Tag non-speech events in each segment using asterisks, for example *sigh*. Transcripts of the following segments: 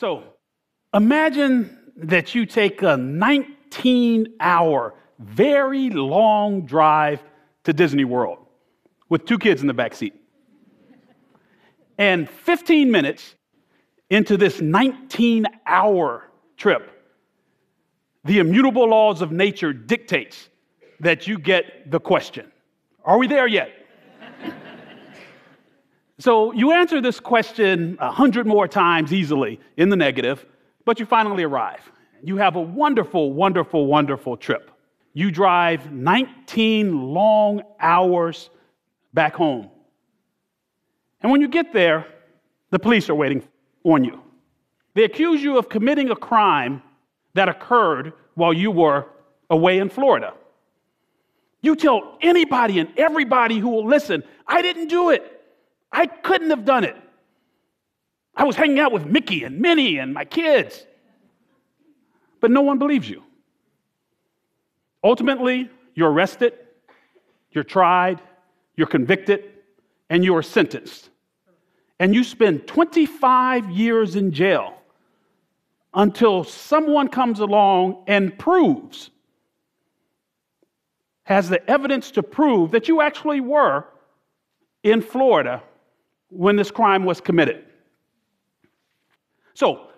So imagine that you take a 19 hour, very long drive to Disney World with two kids in the back seat. And 15 minutes into this 19 hour trip, the immutable laws of nature dictates that you get the question. Are we there yet? So you answer this question a hundred more times easily in the negative, but you finally arrive. You have a wonderful, wonderful, wonderful trip. You drive 19 long hours back home. And when you get there, the police are waiting on you. They accuse you of committing a crime that occurred while you were away in Florida. You tell anybody and everybody who will listen, I didn't do it. I couldn't have done it. I was hanging out with Mickey and Minnie and my kids. But no one believes you. Ultimately, you're arrested, you're tried, you're convicted, and you are sentenced. And you spend 25 years in jail until someone comes along and proves, has the evidence to prove that you actually were in Florida when this crime was committed. So,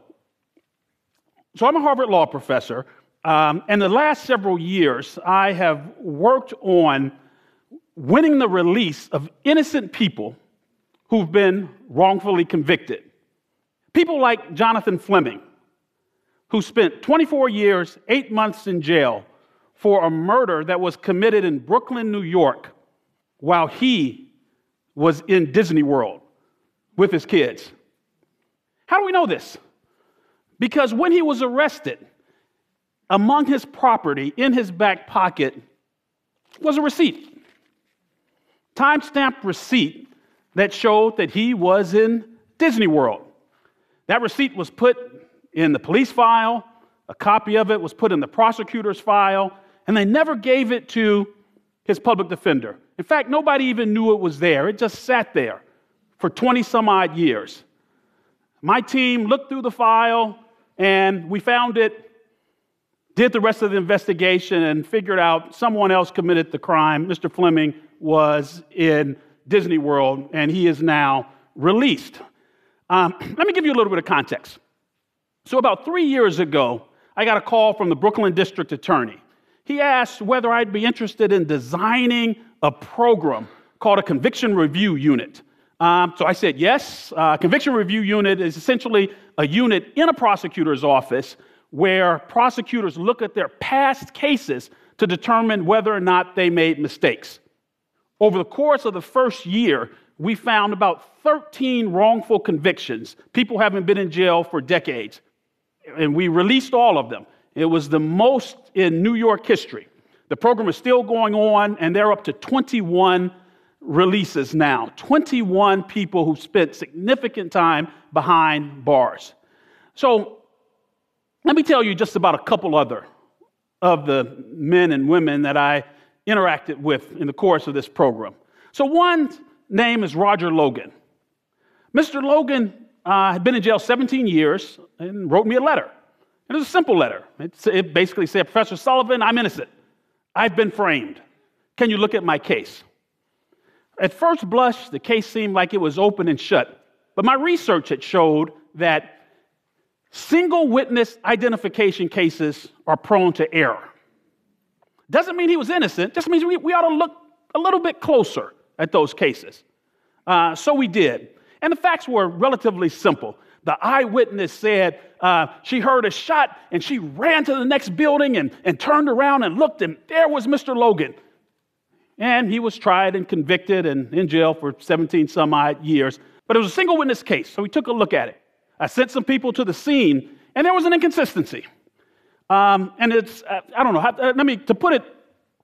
so I'm a Harvard law professor, um, and the last several years I have worked on winning the release of innocent people who've been wrongfully convicted. People like Jonathan Fleming, who spent 24 years, eight months in jail for a murder that was committed in Brooklyn, New York, while he was in Disney World with his kids. How do we know this? Because when he was arrested, among his property in his back pocket was a receipt, time stamped receipt that showed that he was in Disney World. That receipt was put in the police file, a copy of it was put in the prosecutor's file, and they never gave it to his public defender. In fact, nobody even knew it was there. It just sat there for 20 some odd years. My team looked through the file and we found it, did the rest of the investigation, and figured out someone else committed the crime. Mr. Fleming was in Disney World and he is now released. Um, *clears throat* let me give you a little bit of context. So, about three years ago, I got a call from the Brooklyn District Attorney. He asked whether I'd be interested in designing a program called a conviction review unit. Um, so I said yes. Uh, conviction review unit is essentially a unit in a prosecutor's office where prosecutors look at their past cases to determine whether or not they made mistakes. Over the course of the first year, we found about 13 wrongful convictions, people having been in jail for decades and we released all of them. It was the most in New York history. The program is still going on, and they're up to 21 releases now. 21 people who spent significant time behind bars. So, let me tell you just about a couple other of the men and women that I interacted with in the course of this program. So, one name is Roger Logan. Mr. Logan uh, had been in jail 17 years and wrote me a letter. It was a simple letter. It, it basically said, Professor Sullivan, I'm innocent. I've been framed. Can you look at my case? At first blush, the case seemed like it was open and shut, but my research had showed that single witness identification cases are prone to error. Doesn't mean he was innocent, just means we, we ought to look a little bit closer at those cases. Uh, so we did. And the facts were relatively simple. The eyewitness said uh, she heard a shot and she ran to the next building and, and turned around and looked, and there was Mr. Logan. And he was tried and convicted and in jail for 17 some odd years. But it was a single witness case, so we took a look at it. I sent some people to the scene, and there was an inconsistency. Um, and it's, uh, I don't know, uh, let me, to put it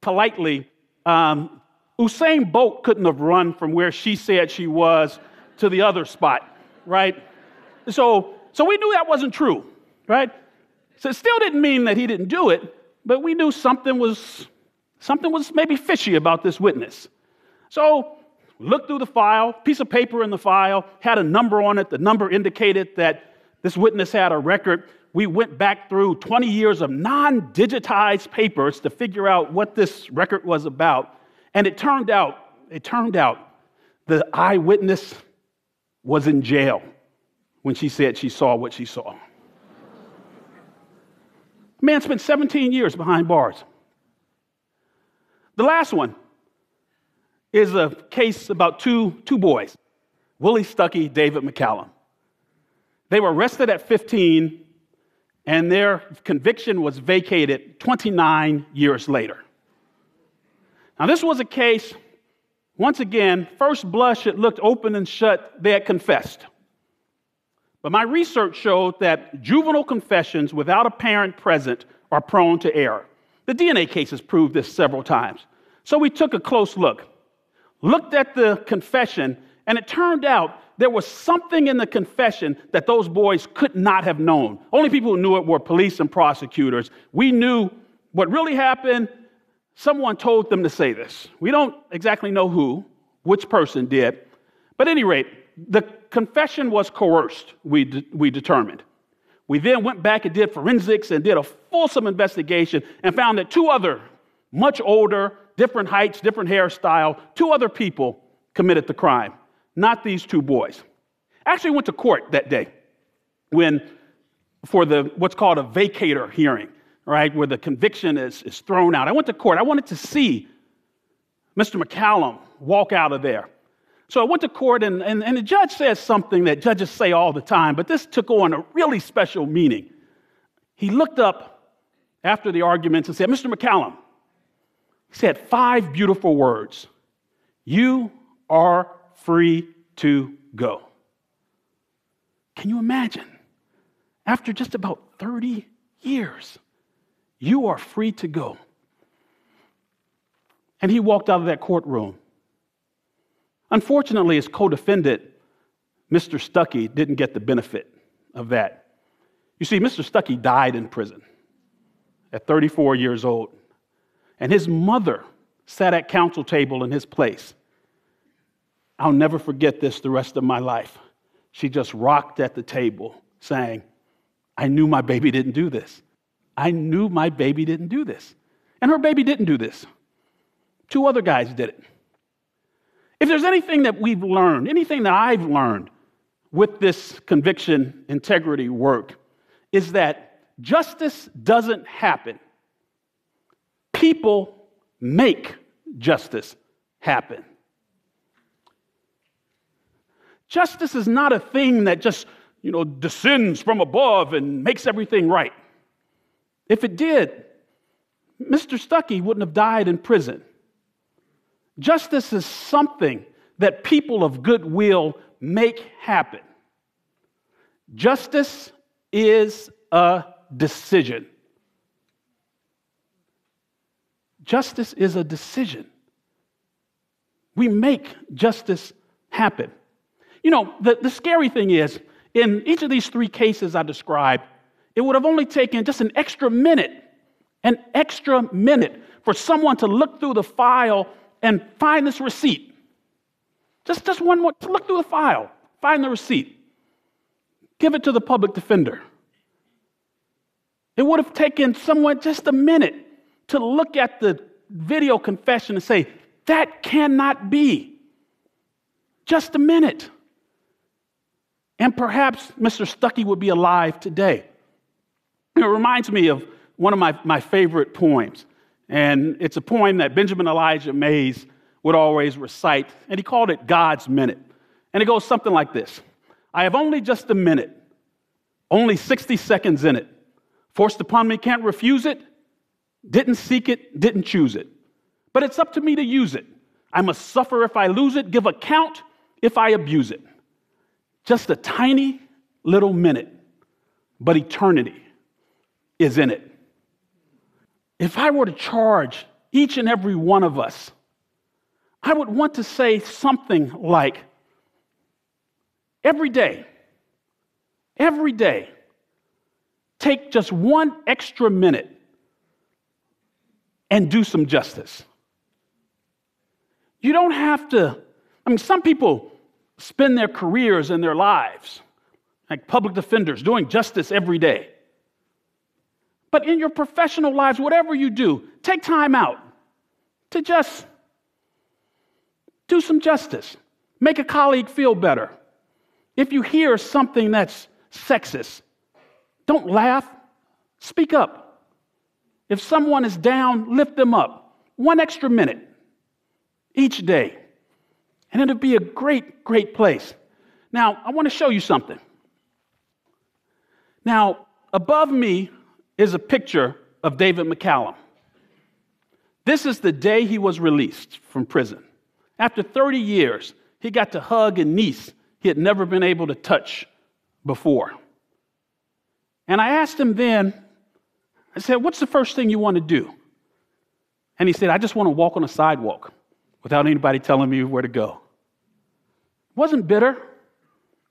politely, um, Usain Bolt couldn't have run from where she said she was to the other spot, right? So, so we knew that wasn't true, right? So it still didn't mean that he didn't do it, but we knew something was something was maybe fishy about this witness. So looked through the file, piece of paper in the file had a number on it. The number indicated that This witness had a record. We went back through 20 years of non digitized papers to figure out what this record was about. And it turned out, it turned out the eyewitness was in jail when she said she saw what she saw. Man spent 17 years behind bars. The last one is a case about two, two boys, Willie Stuckey, David McCallum. They were arrested at 15, and their conviction was vacated 29 years later. Now, this was a case, once again, first blush, it looked open and shut, they had confessed. But my research showed that juvenile confessions without a parent present are prone to error. The DNA cases proved this several times. So we took a close look, looked at the confession, and it turned out there was something in the confession that those boys could not have known. Only people who knew it were police and prosecutors. We knew what really happened. Someone told them to say this. We don't exactly know who, which person did. But at any rate, the confession was coerced, we, de- we determined. We then went back and did forensics and did a fulsome investigation and found that two other, much older, different heights, different hairstyle, two other people committed the crime, not these two boys. I actually went to court that day when, for the what's called a vacatur hearing, right, where the conviction is, is thrown out. I went to court. I wanted to see Mr. McCallum walk out of there. So I went to court, and, and, and the judge says something that judges say all the time, but this took on a really special meaning. He looked up after the arguments and said, Mr. McCallum, he said five beautiful words You are free to go. Can you imagine? After just about 30 years, you are free to go. And he walked out of that courtroom Unfortunately, his co defendant, Mr. Stuckey, didn't get the benefit of that. You see, Mr. Stuckey died in prison at 34 years old, and his mother sat at counsel table in his place. I'll never forget this the rest of my life. She just rocked at the table saying, I knew my baby didn't do this. I knew my baby didn't do this. And her baby didn't do this. Two other guys did it. If there's anything that we've learned, anything that I've learned with this conviction integrity work, is that justice doesn't happen. People make justice happen. Justice is not a thing that just, you know, descends from above and makes everything right. If it did, Mr. Stuckey wouldn't have died in prison. Justice is something that people of goodwill make happen. Justice is a decision. Justice is a decision. We make justice happen. You know, the, the scary thing is, in each of these three cases I described, it would have only taken just an extra minute, an extra minute for someone to look through the file and find this receipt. Just, just one more, look through the file, find the receipt, give it to the public defender. It would have taken someone just a minute to look at the video confession and say, that cannot be. Just a minute. And perhaps Mr. Stuckey would be alive today. It reminds me of one of my, my favorite poems. And it's a poem that Benjamin Elijah Mays would always recite, and he called it God's Minute. And it goes something like this I have only just a minute, only 60 seconds in it. Forced upon me, can't refuse it. Didn't seek it, didn't choose it. But it's up to me to use it. I must suffer if I lose it, give account if I abuse it. Just a tiny little minute, but eternity is in it if I were to charge each and every one of us, I would want to say something like, every day, every day, take just one extra minute and do some justice. You don't have to, I mean, some people spend their careers and their lives like public defenders doing justice every day. But in your professional lives, whatever you do, take time out to just do some justice, make a colleague feel better. If you hear something that's sexist, don't laugh, speak up. If someone is down, lift them up. One extra minute each day. And it'll be a great, great place. Now, I want to show you something. Now, above me is a picture of David McCallum. This is the day he was released from prison. After 30 years, he got to hug a niece he had never been able to touch before. And I asked him then, I said, What's the first thing you want to do? And he said, I just want to walk on a sidewalk without anybody telling me where to go. Wasn't bitter,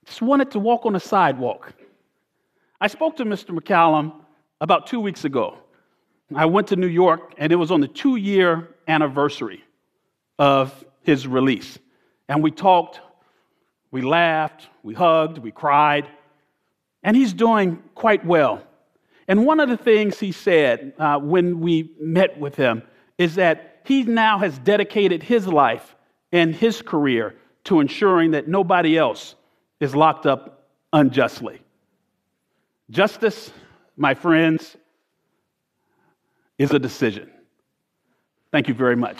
just wanted to walk on a sidewalk. I spoke to Mr. McCallum about two weeks ago. I went to New York, and it was on the two year anniversary of his release. And we talked, we laughed, we hugged, we cried, and he's doing quite well. And one of the things he said uh, when we met with him is that he now has dedicated his life and his career to ensuring that nobody else is locked up unjustly. Justice, my friends, is a decision. Thank you very much.